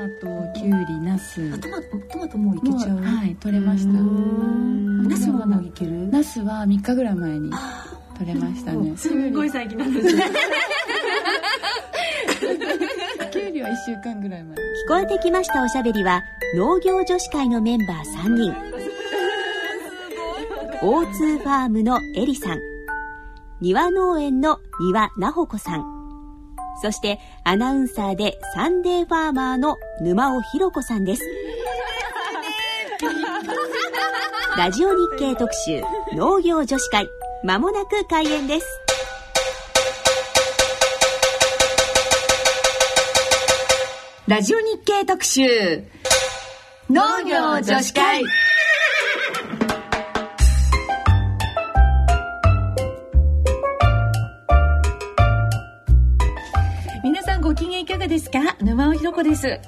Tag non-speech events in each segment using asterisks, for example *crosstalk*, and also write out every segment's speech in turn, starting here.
マトきゅうりナス。トマトトマトもういけちゃう？はい取れました。ナスももういける？ナスは3日ぐらい前に取れましたね。すごい最近なんですね。きゅうりは1週間ぐらい前。聞こえてきましたおしゃべりは農業女子会のメンバー3人。O2 ファームのエリさん。庭農園の庭なほこさんそしてアナウンサーで Sunday farmer の沼尾ひろ子さんです。ラジオ日経特集農業女子会まもなく開演です。ラジオ日経特集農業女子会。機嫌いかがですか？沼尾ひろ子です。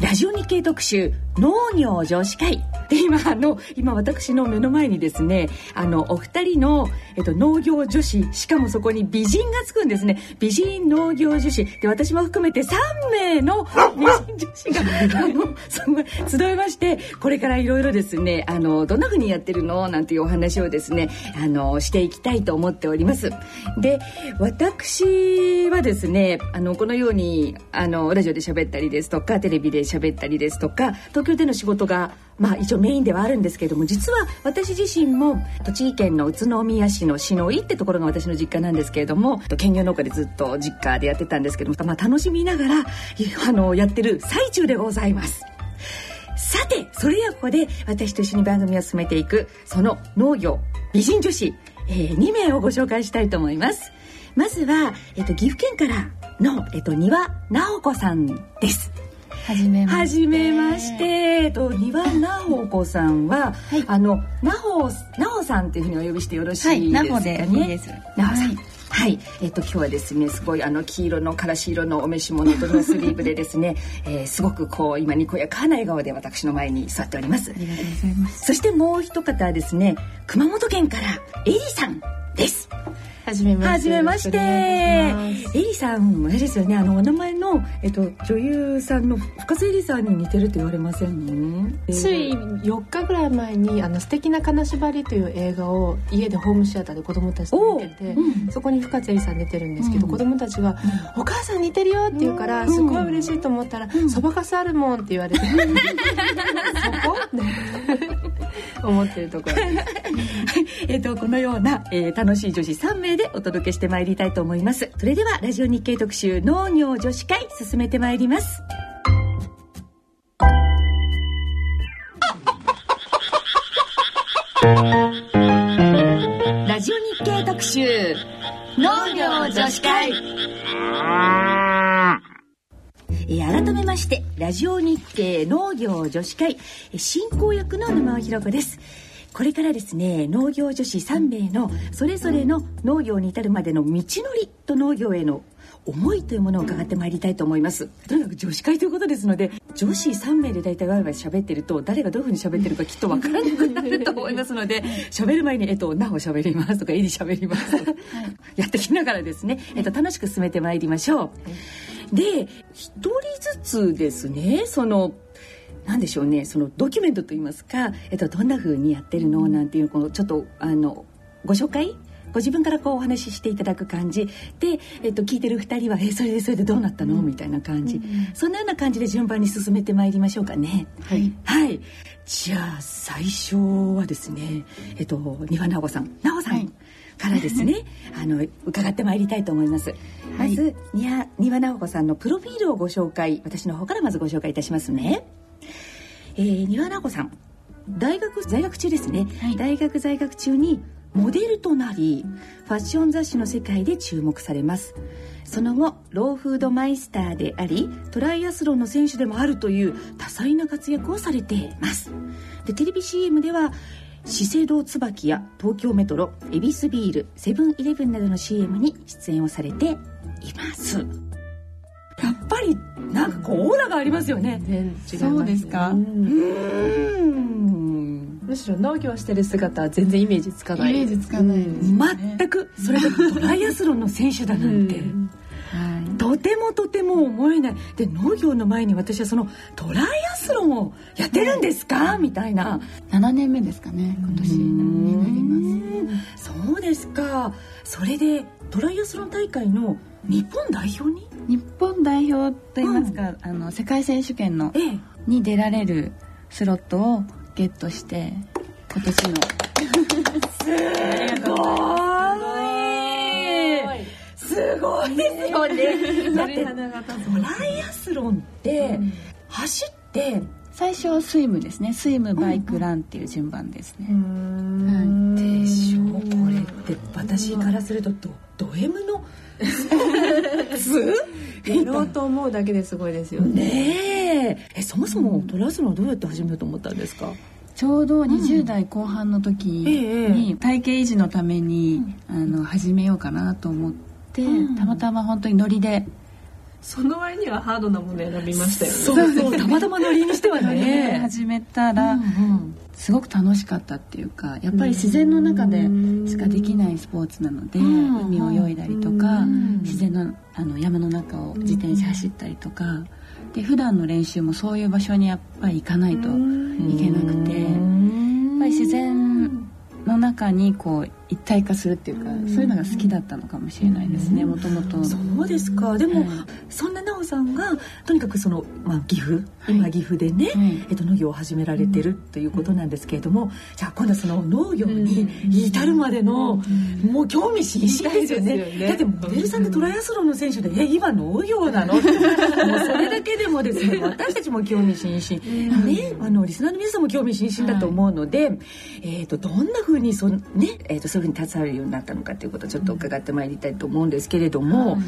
ラジオ日経特集農業女子会で今あの今私の目の前にですねあのお二人の、えっと、農業女子しかもそこに美人がつくんですね。美人農業女子。で私も含めて3名の美人女子があのすごい集いましてこれからいろいろですねあのどんな風にやってるの？なんていうお話をですねあのしていきたいと思っております。で私はですねあのこのようにあのラジオで喋ったりですとかテレビで喋ったりですとか東京での仕事がまあ一応メインではあるんですけれども実は私自身も栃木県の宇都宮市の篠井ってところが私の実家なんですけれども兼業農家でずっと実家でやってたんですけども、まあ、楽しみながらあのやってる最中でございます。さてそれではここで私と一緒に番組を進めていくその農業美人女子、えー、2名をご紹介したいと思いますまずは、えっと、岐阜県からの、えっと、庭直子さんですはじめまして。めまして、えっと、庭なほこさんは、はいあの、なほ、なほさんっていうふうにお呼びしてよろしはいい、ですかね。ナホでいいです。なほさん。はいはい、えっと今日はですねすごいあの黄色のからし色のお召し物とノースリーブでですね、*laughs* えーすごくこう今にこやかな笑顔で私の前に座っておりますありがとうございます。そしてもう一方はですね熊本県からエリさんです。はじめまして。エリさん、あれですよね、あの、お名前の、えっと、女優さんの深津絵里さんに似てるって言われませんつい4日ぐらい前に「あの素敵な金縛り」という映画を家でホームシアターで子供たちと見てて、うん。そこに深津絵里さん出てるんですけど、うん。子供たちが「お母さん似てるよ」って言うから、うん。すごい嬉しいと思ったら「そばかすあるもん」って言われて。*laughs* そこ？*laughs* 思ってるところ *laughs* えっと、このような、えー楽しい女子3名でお届けしてまいりたいと思います。それでは、ラジオ日経特集農業女子会進めてまいります。ラジオ日経特集農業女子会えー改めましてラジオ日経農業女子会えー進行役の沼尾ひろ子です。これからですね農業女子3名のそれぞれの農業に至るまでの道のりと農業への思いというものを伺ってまいりたいと思います。とにかく女子会ということですので女子3名で大体ワイワイ喋ってると誰がどういうふうに喋ってるかきっとわからなくなると思いますので *laughs* 喋る前に「えっとなお喋ります」とか「えり喋ります」とかやってきながらですね、えっと、楽しく進めてまいりましょう。で一人ずつですねそのなんでしょうねそのドキュメントといいますか、えっと、どんな風にやってるのなんていうこのちょっとあのご紹介？ご自分からこうお話ししていただく感じ。で、えっと、聞いてる2人は「えそれでそれでどうなったの?」みたいな感じ、そんなような感じで順番に進めてまいりましょうかね。はい。はい、じゃあ最初はですねえっと庭直子さん。直さん、はいからですねあの伺ってまいりたいと思います。まず庭庭直子さんのプロフィールをご紹介私の方からまずご紹介いたしますね。えー、庭直子さん大学在学中ですね、はい。大学在学中にモデルとなりファッション雑誌の世界で注目されます。その後ローフードマイスターでありトライアスロンの選手でもあるという多彩な活躍をされています。でテレビ CM では資生堂椿や東京メトロ恵比寿ビールセブンイレブンなどの CM に出演をされています。やっぱりなんかこうオーラがありますよね。全然違いますそうですか？ん。うーん。むしろ農業してる姿は全然イメージつかない。イメージつかないね。全くそれがトライアスロンの選手だなんて、うんはい。とてもとても思えない。で農業の前に私はそのトライアスロンをやってるんですか、みたいな。7年目ですかね今年。になりますそうですか。それでトライアスロン大会の日本代表に？日本代表といいますか、あの世界選手権のええ。に出られるスロットをゲットして今年の。すごいすごい。です。よねだって花形トライアスロンって走って最初はスイムですね。スイムバイクランっていう順番ですね、でしょこれって私からするとドド M の？*laughs* スやろうと思うだけですごいですよね。ねえ。えそもそもトライアスロンはどうやって始めようと思ったんですか？ちょうど20代後半の時ええに体型維持のために、あの始めようかなと思って、うん。たまたま本当にノリで。その割にはハードなもの選びましたよね。そうそう *laughs* たまたまノリにしてはね。始めたら、うんすごく楽しかったっていうかやっぱり自然の中でしかできないスポーツなので、うん。海を泳いだりとか、うん。自然のあの山の中を自転車走ったりとか、で普段の練習もそういう場所にやっぱり行かないといけなくて、やっぱり自然の中にこう一体化するっていうか、そういうのが好きだったのかもしれないですねもともと。そうですか。でも、はいそんな奈緒さんがとにかくその、まあ、岐阜、はい。今岐阜でね、はい。えっと、農業を始められてるということなんですけれども、じゃあ今度はその農業に至るまでの、もう興味津々ですよね。ね。だってモデルさんでトライアスロンの選手で「え今農業なの? *laughs*」それだけでもですね私たちも興味津々、ね、あのリスナーの皆さんも興味津々だと思うので、えっとどんなふうにそ、ねえっとそういうふうに携わるようになったのかということをちょっと伺ってまいりたいと思うんですけれども、はい。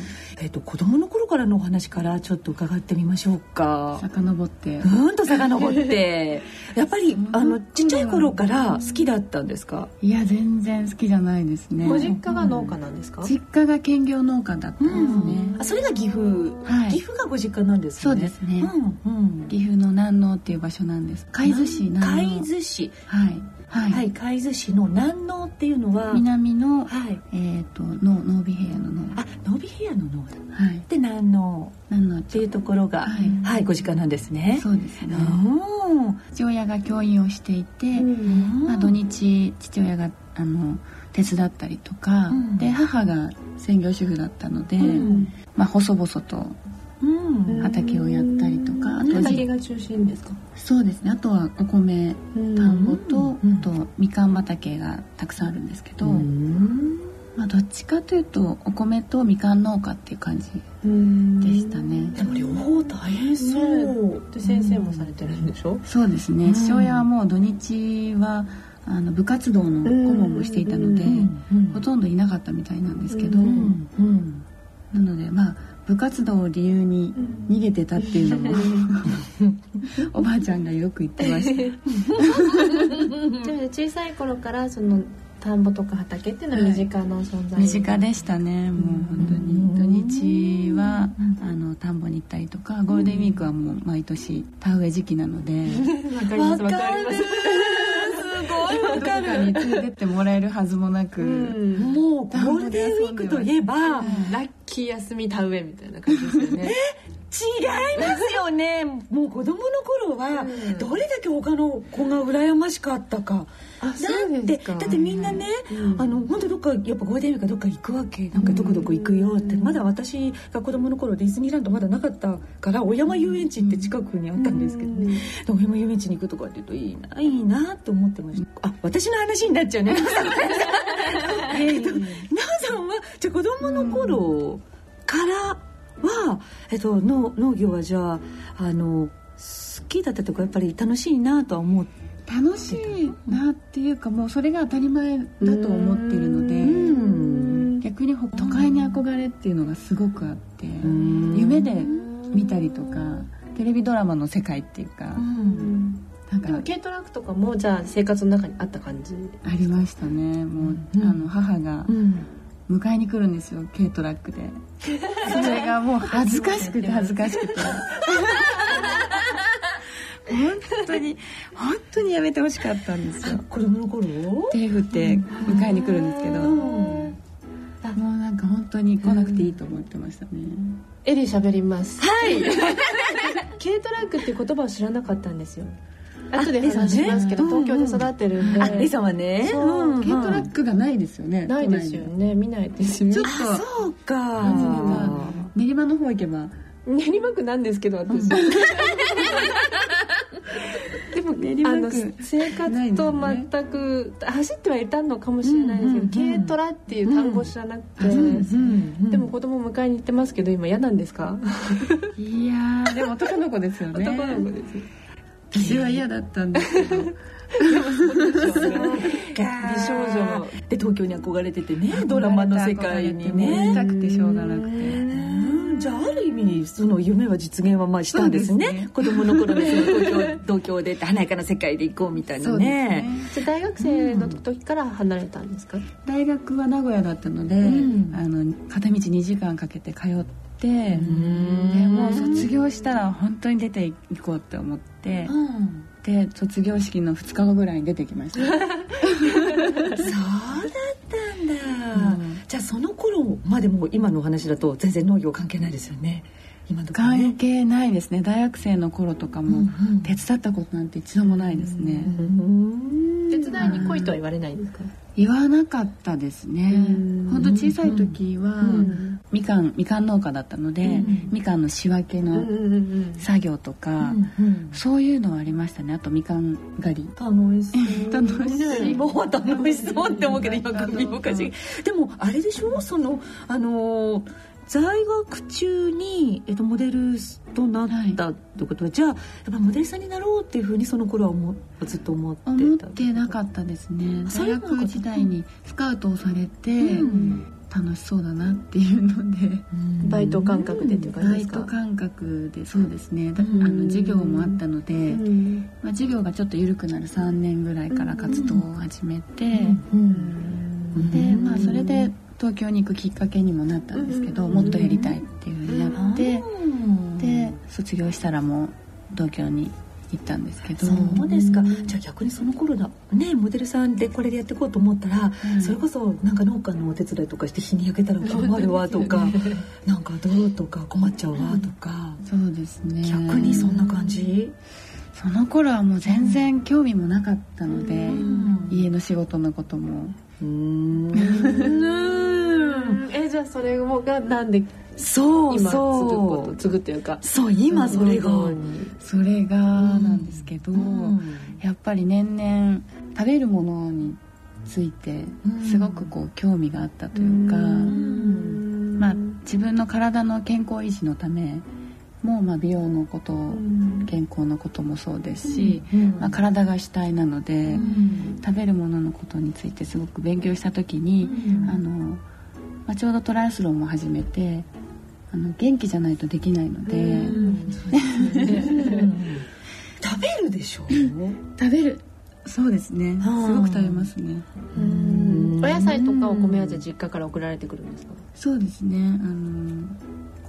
えっと子供の頃からのお話からちょっと伺ってみましょうか。遡って。うーんと遡って。*laughs* やっぱりあのちっちゃい頃から好きだったんですか、いや全然好きじゃないですね。ご実家が農家なんですか？実家が兼業農家だったんですね、あそれが岐阜、はい。岐阜がご実家なんですね。そうですね。うんうん。岐阜の南農っていう場所なんです。海津市南農海津市はいはい、はい海津市の南農っていうのは南の、はい。えっ、との濃尾平野の農あノビヘアの農だはい。で南農南農っていうところがはい。はい、ご実家なんですね。そうですね。うん父親が教員をしていて、んまあ、土日父親があの手伝ったりとか、うん。で母が専業主婦だったので、うん。まあ、細々とうん畑をやったりとか、あと畑が中心ですか？そうですね。あとはお米田ん。ぼと、うん。あとみかん畑がたくさんあるんですけど、うん。まあ、どっちかというとお米とみかん農家っていう感じでしたね、でも両方大変そう、で先生もされてるんでしょ？そうですね、うん。父親はもう土日はあの部活動の顧問もしていたので、うん。ほとんどいなかったみたいなんですけど、うん。うん。なのでまあ部活動を理由に逃げてたっていうのもおばあちゃんがよく言ってました。*laughs* 小さい頃からその田んぼとか畑っていうのは身近な存在。身近でしたね。もう本当に。土日はあの田んぼに行ったりとかゴールデンウィークはもう毎年田植え時期なので。*laughs* わかりますわかりますどこかに連れてってもらえる。はずもなく、うん。もうゴールデンウィークといえばラッキー休み田植えみたいな感じですよね違いますよね。もう子供の頃はうん。どれだけ他の子が羨ましかったか。あだそうってだってみんなね、うん。あの本当どっかやっぱゴールデンウィークどっか行くわけなんかどこどこ行くよって、まだ私が子供の頃ディズニーランドまだなかったから小山遊園地って近くにあったんですけどね、で小山遊園地に行くとかって言うといいないいなと思ってました。あ私の話になっちゃうね。えっと奈緒さんはじゃあ子供の頃からは、えっと、農農業はじゃああの好きだったとかやっぱり楽しいなとは思って楽しいなっていうかもうそれが当たり前だと思ってるのでうん。逆にほ都会に憧れっていうのがすごくあってん。夢で見たりとかテレビドラマの世界っていうかうん。なんか軽トラックとかもじゃあ生活の中にあった感じありましたね。もう、うん。あの母がうん迎えに来るんですよ軽トラックで。それがもう恥ずかしくて恥ずかしくて。本当に本当にやめてほしかったんですよ。子供の頃？手振って迎えに来るんですけど、うん。もうなんか本当に来なくていいと思ってましたね、エリ喋ります。はい。*laughs* 軽トラックっていう言葉を知らなかったんですよ後で話しますけど、あ東京で育ってるんで、あレイさんはね。そう。うん軽トラックがないですよねないですよね。見ないですよね。ちょっと。あそうか。練馬の方行けば。練馬区なんですけど私、*laughs* でも練馬区あの生活と全く、走ってはいたのかもしれないですけど、軽トラっていう単語知らなくて、うん。でも子供迎えに行ってますけど今嫌なんですか、いやーでも男の子ですよね。*laughs* 男の子です私は嫌だったんですけど。美少女で東京に憧れててねドラマの世界にね。きたくてしょうがなくて。うん。じゃあある意味その夢は実現はまあしたんですね。ですね。子供の頃にその東京 *laughs* 東京で華やかな世界で行こうみたいなそうですね。ねじゃあ大学生の時から離れたんですか、大学は名古屋だったので、うん。あの片道2時間かけて通ってでん。もう卒業したら本当に出ていこうって思ってうん。で卒業式の2日後ぐらいに出てきました。*laughs* そうだったんだ、うん。じゃあその頃までも今のお話だと全然農業関係ないですよね。今のところ関ね係ないですね。大学生の頃とかもうんうん。手伝ったことなんて一度もないですね、手伝いに来いとは言われないんですか、言わなかったですね。うん。本当小さい時は、うん。みかんみかん農家だったので、うん。みかんの仕分けの作業とか、うんうん。そういうのはありましたね。あとみかん狩り。楽しそう。*laughs* 楽しい。*laughs* もう楽しそうって思うけど今かしげでもあれでしょ？そのあのー在学中に、えっと、モデルとなったってことは、じゃあやっぱモデルさんになろうっていうふうにその頃は思うずっと思ってた思ってなかったですね。大学時代にスカウトをされて、うん。楽しそうだなっていうので。バイト感覚でっていう感じバイですか？ト感覚でそうですね。だあうん。の授業もあったので、うん。まあ、授業がちょっと緩くなる3年ぐらいから活動を始めて、うん。でまあそれで東京に行くきっかけにもなったんですけど、うんもっとやりたいっていうふうになって、うんで卒業したらもう東京に行ったんですけど。そうですか。じゃあ逆にその頃だねモデルさんでこれでやっていこうと思ったら、うん。それこそなんか農家のお手伝いとかして日に焼けたら困るわとか *laughs* なんかどうとか困っちゃうわとか、そうですね。逆にそんな感じ、その頃はもう全然興味もなかったので、ん。家の仕事のことも。うーんえじゃあそれがなんでそう今そう。と継ぐっていうかそう今それが、それがなんですけど、うん。やっぱり年々食べるものについてすごくこう興味があったというか、うん。まあ、自分の体の健康維持のためも、まあ、美容のこと、うん。健康のこともそうですし、うん。まあ、体が主体なので、うん。食べるもののことについてすごく勉強した時に、うん。あのまあ、ちょうどトライアスロンも始めてあの元気じゃないとできないので、食べるでしょ食べる。そうですね。はあ。すごく食べますね。うん。お野菜とかお米はじゃあ実家から送られてくるんですか？そうですね。あの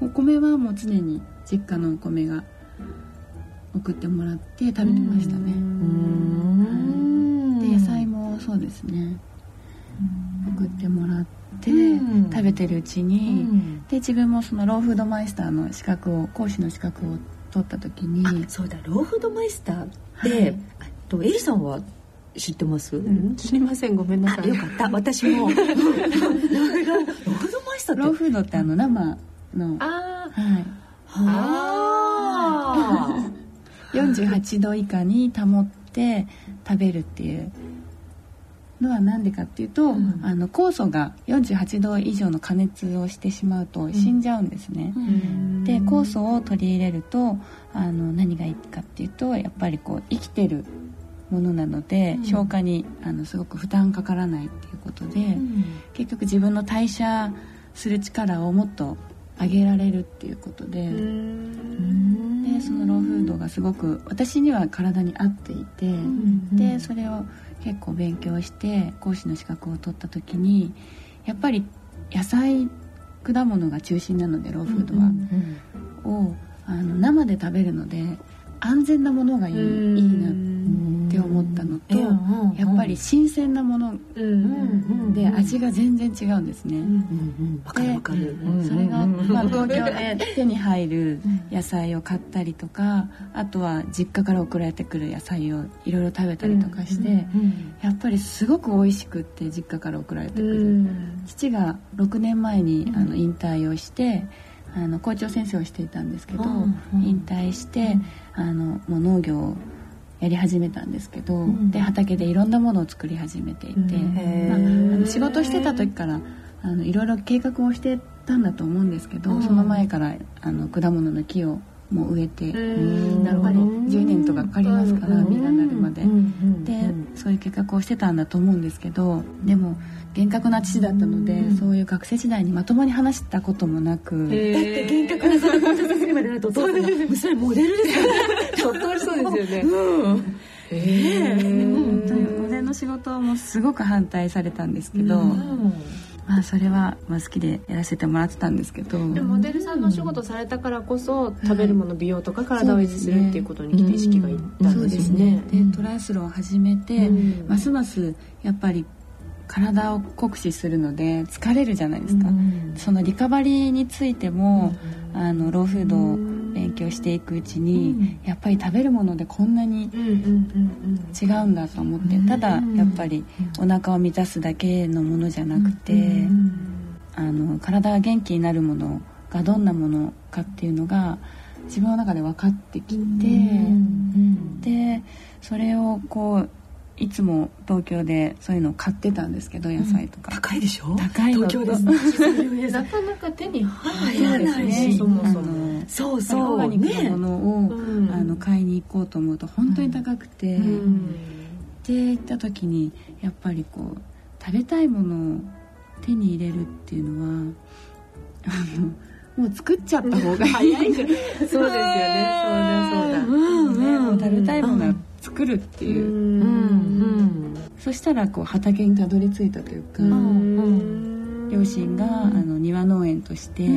お米はもう常に実家のお米が送ってもらって食べてましたね。で野菜もそうですね。送ってもらってうん食べてるうちに、で自分もそのローフードマイスターの資格を講師の資格を取った時にあそうだ。ローフードマイスターって、はい。とエリさんは知ってます、うん。知りません。ごめんなさい。あよかった。私も。ローフードマイスターローフードってあの生の。あはい。あ48 *laughs* 度以下に保って食べるっていうのは何でかっていうと、ん。あの酵素が48度以上の加熱をしてしまうと死んじゃうんですね、ーで酵素を取り入れるとあの何がいいかっていうとやっぱりこう生きてるものなので、うん。消化にあのすごく負担かからないっていうことで、うん。結局自分の代謝する力をもっと上げられるっていうことで、でそのローフードがすごく私には体に合っていて、でそれを結構勉強して講師の資格を取った時にやっぱり野菜果物が中心なのでローフードは、をあの生で食べるので安全なものがいいいいなって思ったのと、うんうんやっぱり新鮮なものうんで味が全然違うんですね、うんうんわかるわかる。でそれが、まあ、東京で手に入る野菜を買ったりとかあとは実家から送られてくる野菜をいろいろ食べたりとかして、やっぱりすごく美味しくって実家から送られてくる、父が6年前にあの引退をしてあの校長先生をしていたんですけど、うんうん。引退して、あのもう農業をやり始めたんですけど、ん。で畑でいろんなものを作り始めていて、まあ、あの仕事してた時からあのいろいろ計画をしてたんだと思うんですけど、その前からあの果物の木をもう植えて、やっぱり10年とかかかりますから、実がなるまで。でそういう計画をしてたんだと思うんですけどでも厳格な父だったので、そういう学生時代にまともに話したこともなく、だって厳格なその校長先生までなるとお父さんが「それモデルですよね」*laughs* ちょっとありそうですよね。本当にお膳の仕事もすごく反対されたんですけど、まあそれはまあ好きでやらせてもらってたんですけど。でもモデルさんのお仕事されたからこそ食べるもの美容とか体を維持するっていうことに意識がいったんですよね。でトライアスロンを始めて、うん。ますますやっぱり体を酷使するので疲れるじゃないですか、そのリカバリーについても、あのローフードを勉強していくうちに、やっぱり食べるものでこんなにうんうんうん違うんだと思って、ただやっぱりお腹を満たすだけのものじゃなくて、あの体が元気になるものがどんなものかっていうのが自分の中で分かってきて、でそれをこういつも東京でそういうのを買ってたんですけど野菜とか、高いでしょ？高い東京です。*laughs* うんなかなか手に入らないねしそもそあも。のそう。オーそうガニックなものを、うん。あの買いに行こうと思うと本当に高くて、うん。で行った時にやっぱりこう食べたいものを手に入れるっていうのはあのもう作っちゃった方がいい。*laughs* そうですよね。そうだそうだ。ねもう食べたいものは作るっていう、うん。うん。そしたらこう畑にたどり着いたというか、両親があの庭農園として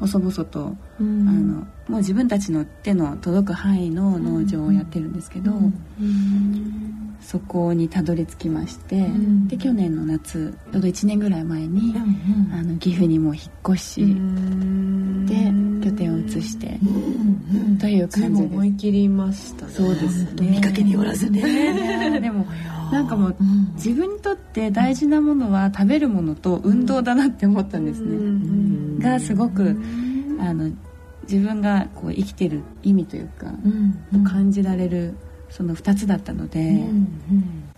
細々と、あのもう自分たちの手の届く範囲の農場をやってるんですけど、そこにたどり着きまして、で去年の夏ちょうど1年ぐらい前に、あの岐阜にも引っ越し、で拠点を移して、という感じです。思い切りましたね。そうですね。見かけによらずね。*laughs* でもなんかもう自分にとって大事なものは食べるものと運動だなって思ったんですね、がすごくあの自分がこう生きてる意味というか、感じられるその2つだったので、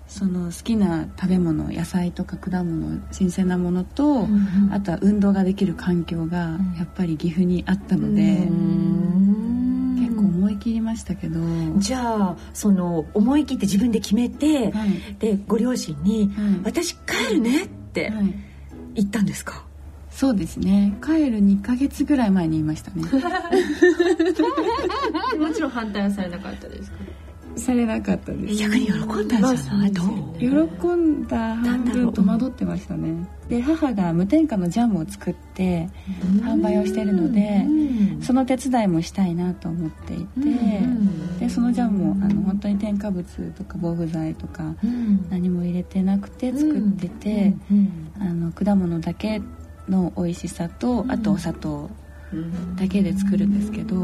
その好きな食べ物野菜とか果物新鮮なものと、あとは運動ができる環境がやっぱり岐阜にあったので、切りましたけど、じゃあその思い切って自分で決めて、はい。でご両親にはい「私帰るね」ってはい。言ったんですか、そうですね。帰る2ヶ月ぐらい前に言いましたね。*laughs* もちろん反対はされなかったですか？されなかったです。逆に喜んだんじゃない、どう喜んだ半分戸惑ってましたね。で母が無添加のジャムを作って販売をしてるのでその手伝いもしたいなと思っていてでそのジャムもあの本当に添加物とか防腐剤とか何も入れてなくて作っててあの果物だけの美味しさとあとお砂糖だけで作るんですけど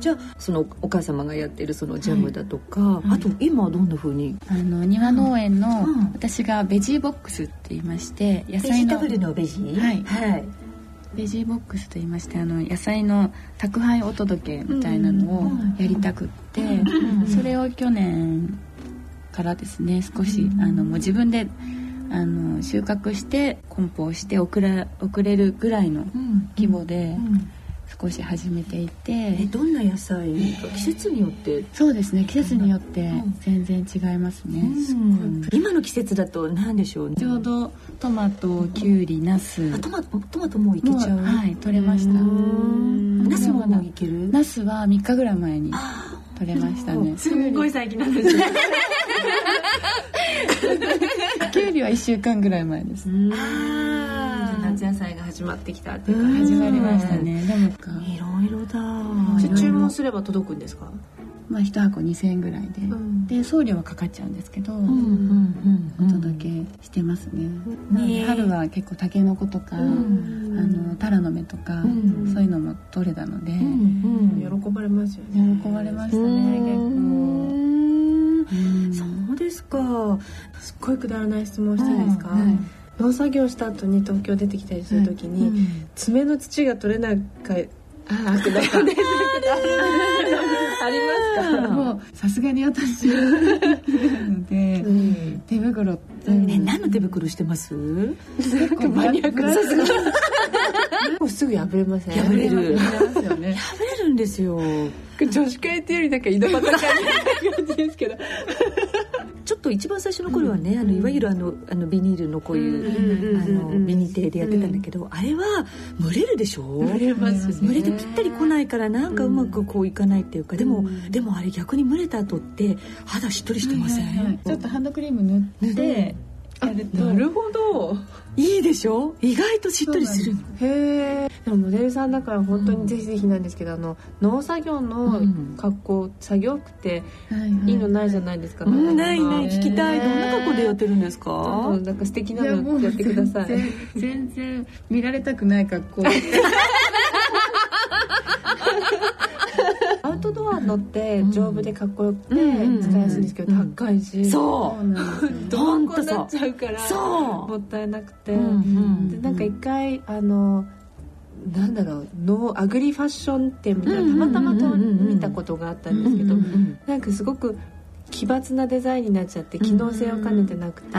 じゃあそのお母様がやってるそのジャムだとか、あと今はどんな風に？あの庭農園のうん。私がベジーボックスって言いまして野ベジ菜のタブルのベジ？はい。はい、ベジーボックスと言いましてあの野菜の宅配お届けみたいなのをやりたくって、それを去年からですね少し、あのもう自分であの収穫して梱包して送ら送れるぐらいの規模で少し始めていて、えどんな野菜？季節によって、そうですね。季節によって全然違いますね、今の季節だと何でしょう？ねちょうどトマトきゅうりナス。あトマトトマトもういけちゃう、はい取れました。ナスもいける？ナスは3日ぐらい前に取れましたね。*laughs* すんごい最近なんですね。きゅうりは1週間ぐらい前です。夏野菜が始まってきたっていうか始まりましたね。でもいろいろだ。注文すれば届くんですか？まあ、1箱2000円ぐらいで、ん。で送料はかかっちゃうんですけど、うんうんうんお届けしてますね、なので春は結構たけのことか、ん。あのタラの芽とか、ん。そういうのも取れたので、うん喜ばれますよね。喜ばれましたねうん結構、うん。そうですか。すっごいくだらない質問していいですか、はいはい農作業した後に東京出てきたりするときに、うん爪の土が取れないかああくだいありますか？もうさすがに私。で、*laughs* うん。手袋。って、え何の手袋してます？結構マニアックなもうすぐ破れません？破れる。破れますよね。食べれるんですよ。*laughs* 女子会っていうよりなんか井戸端会みたいな感じですけどと一番最初の頃はね、あのいわゆるあのあのビニールのこういう、うんあのビニテでやってたんだけど、あれは蒸れるでしょ？蒸れますね。蒸れてぴったり来ないからなんかうまくこういかないっていうか、でも、でもあれ逆に蒸れた後って肌しっとりしてません、ちょっとハンドクリーム塗ってやると。なるほど。いいでしょ？意外としっとりする。のへえでもモデルさんだから本当にぜひぜひなんですけど、あの農作業のうん。格好、作業服ってはいはい。のないじゃないですか、うん、ないなない聞きたい。どんな格好でやってるんですか？なんか素敵なのやってください。全然見られたくない格好 *laughs* アウトドアのって丈夫でかっこよくてうん使いやすいんですけど高いし。そそうなんですよ。う。どんこになっちゃうからそもったいなくて、でなんか一回あのなんだろうノーアグリファッション店みたいなうんたまたま見たことがあったんですけど、なんかすごく奇抜なデザインになっちゃって機能性を兼ねてなくて、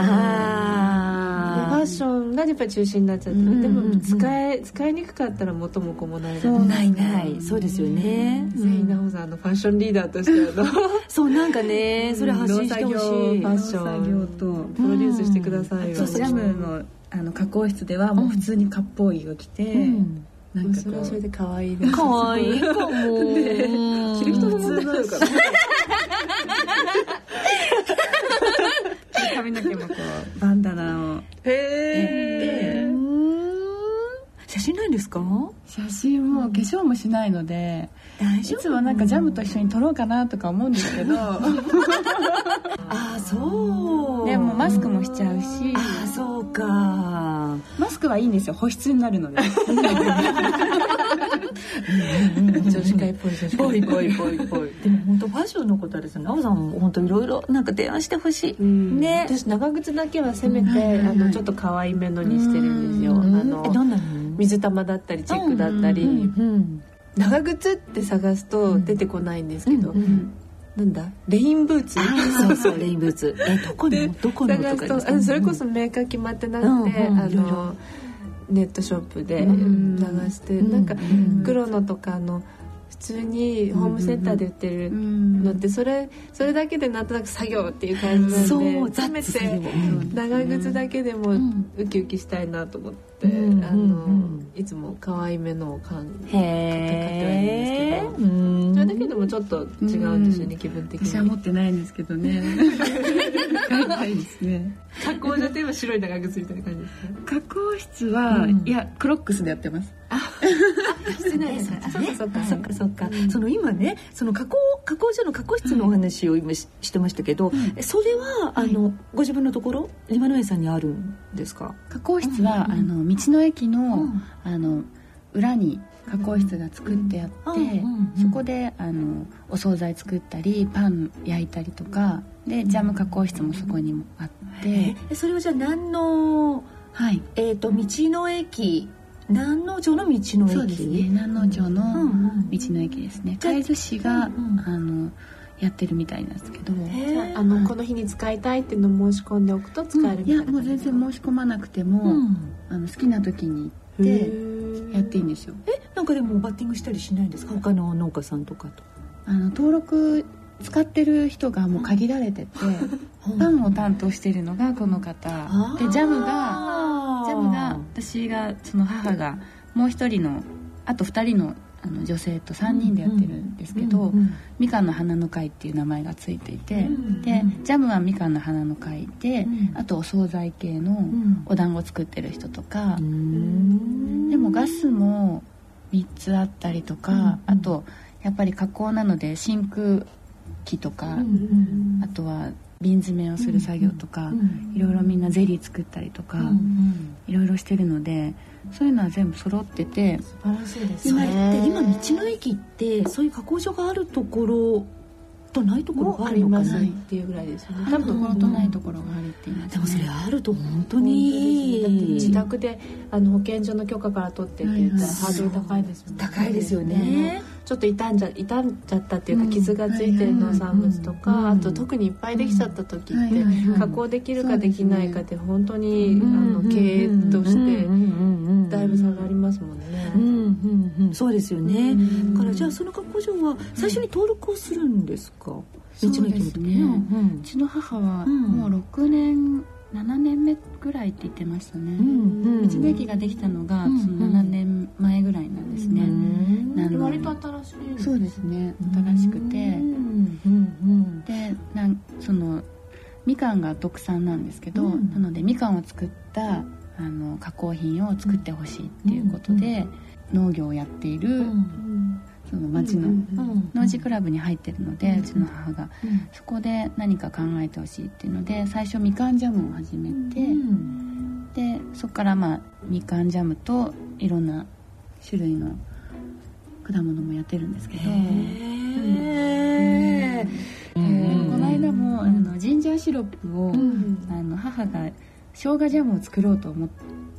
でフあァッションがやっぱり中心になっちゃって、うんうんうんでも使え使いにくかったら元も子もない。ないない。そうですよね、ぜひ奈穂さんあのファッションリーダーとしてあの *laughs* そうなんかねそれ発信してほしい。農作業ファッション。作業とプロデュースしてくださいよ、そうジャムのあの加工室ではもう普通に割烹着を着て、うん。なんかこそれはそれうで可愛いです。かわいいかも、*laughs* 知る人の問題なのかな髪の毛もこうバンダナをへやって写真ないんですか写真も化粧もしないので大丈夫？つもなんかジャムと一緒に取ろうかなとか思うんですけどああそうでもマスクもしちゃうしあそうかマスクはいいんですよ保湿になるので女子会っぽい女子会ぽいぽいぽいぽいでも本当ファッションのことはですね奈緒さんも本当いろいろなんか提案してほしい、うん。ね。私長靴だけはせめて、あのちょっと可愛めのにしてるんですよ、うん。あのえどんなの？水玉だったりチェックだったり、長靴って探すと出てこないんですけど、なんだ？レインブーツ？そうそうレインブーツ。*laughs* えどこの？どこのとかそれこそメーカー決まってなくて、うんうんあのネットショップでうん探して、うんなんかうん。黒のとかあの普通にホームセンターで売ってるうんのってそれそれだけでなんとなく作業っていう感じなん。で、そうせめてうん長靴だけでもんウキウキしたいなと思って、うんあのうん。いつも可愛めのを買ってはいるんですそれだけでもちょっと違うんですよね、うん気分的私はに持ってないんですけどね。*laughs* 買いたいですね。加工じゃといえば白い長靴みたいな感じですか？加工室は、うん。いやクロックスでやってます。してないです。あそうかそうかそっかそっか、その今ねその加工加工所の加工室のお話を今し,、してましたけど、えそれはあの、ご自分のところ今の園さんにあるんですか？加工室は、うん。あの道の駅の,、うん。あの裏に加工室が作ってあって、うんうんうんそこであのお惣菜作ったりパン焼いたりとかでジャム加工室もそこにもあって、えそれはじゃあ何のはい。えっ、と道の駅南農町の道の駅？そうですね。南農町のうんうん。道の駅ですね。海津市が、うんうん。あのやってるみたいなんですけど。あのこの日に使いたいっていうのを申し込んでおくと使えるみいたいなやもう全然申し込まなくても、うん。あの好きな時にへ行ってー。やっていいんですよ。えなんかでもバッティングしたりしないんですか？他の農家さんとかと。あの登録使ってる人がもう限られてて、*laughs* パンを担当してるのがこの方。でジャムがジャムが私がその母がもう一人のあと2人のあの女性と3人でやってるんですけど、みかんの花の会っていう名前がついていて、うんでジャムはみかんの花の会で、うん。あとお惣菜系のんお団子作ってる人とか、うん。でもガスも3つあったりとか、うん。あとやっぱり加工なので真空木とか、うんあとは瓶詰めをする作業とか、いろいろみんなゼリー作ったりとか、いろいろしてるのでそういうのは全部揃ってて素晴らしいです今ね今道の駅ってそういう加工所があるところとないところがありますっていうぐらいですよね。あるところとないところがあるって言います、ね、でもそれあると本当だっ自宅であの保健所の許可から取ってって言ったらハードル高いですよね。高いですよねちょっと傷んじゃ傷んじゃったっていううん。か傷がついてる農産物とか、うんあと特にいっぱいできちゃった時って、加工できるかできないかって本当に、うん。あの経営としてだいぶ差がありりますもんね。うん。うん。うん。そうですよね。うん。だからじゃあその加工所は最初に登録をするんですか？道の駅の時にそうちの母はうん。もう6年7年目ぐらいって言ってましたね、うんうん。道の駅ができたのがうんその7年前ぐらいなんですね、うん。あの割と新しいそうですね。新しくて。うんうんでなんそのみかんが特産なんですけど、うん。なのでみかんを作ったあの加工品を作ってほしいっていうことで、農業をやっている、うんその町のうん農事クラブに入ってるので、ううんちの母が。うん。そこで何か考えてほしいっていうので最初みかんジャムを始めて、うん。でそこからまあみかんジャムといろんな種類の果物もやってるんですけど、この間もあのジンジャーシロップを、ん。あの母が生姜ジャムを作ろうと思っ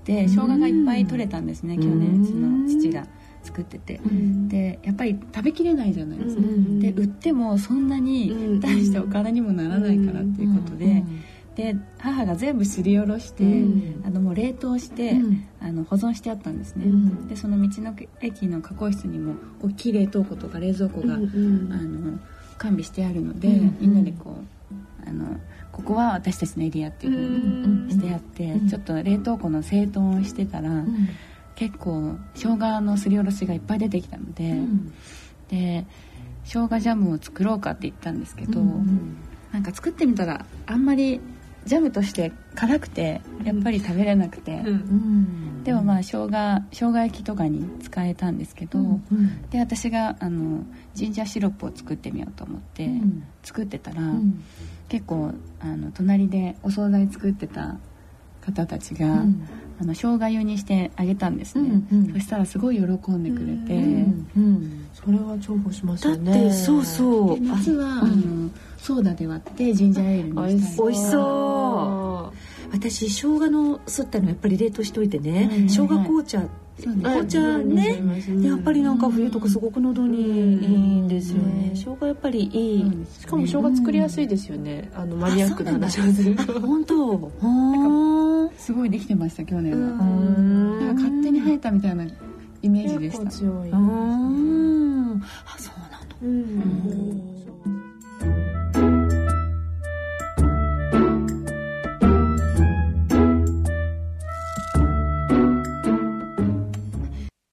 て生姜がいっぱい取れたんですね、うん。去年うちの父が作ってて、ん。でやっぱり食べきれないじゃないですか、うん。で売ってもそんなにうん。大してお金にもならないからっていうことで、で母が全部すりおろして、うん。あのもう冷凍して、うん。あの保存してあったんですね、うん。でその道の駅の加工室にも大きい冷凍庫とか冷蔵庫が、あの完備してあるので、うん。みんなでこうあのここは私たちのエリアっていうふうにしてあって、うん。ちょっと冷凍庫の整頓をしてたら、うん。結構生姜のすりおろしがいっぱい出てきたので、うん。で生姜ジャムを作ろうかって言ったんですけど、うんなんか作ってみたらあんまりジャムとして辛くてやっぱり食べれなくて、うん。でもまあ生姜生姜焼きとかに使えたんですけど、うん。で私があのジンジャーシロップを作ってみようと思ってうん。作ってたら、うん結構あの隣でお惣菜作ってた方たちが、うん。あの生姜湯にしてあげたんですね、うんうん。そしたらすごい喜んでくれて、うんうんそれは重宝しますだっよねてそうそう。で夏は、あのソーダで割ってジンジャーエールにしたり美味しそう。私生姜のすったのやっぱり冷凍しといてね、はいはいはい。生姜紅茶そうね、紅茶ね、やっぱりなんか冬とかすごく喉にいいんですよね。生姜やっぱりいい、ね、しかも生姜作りやすいですよね。あのマニアックな話をすると。本当？すごいできてました去年は。勝手に生えたみたいなイメージでした。強い。あ、そうなの。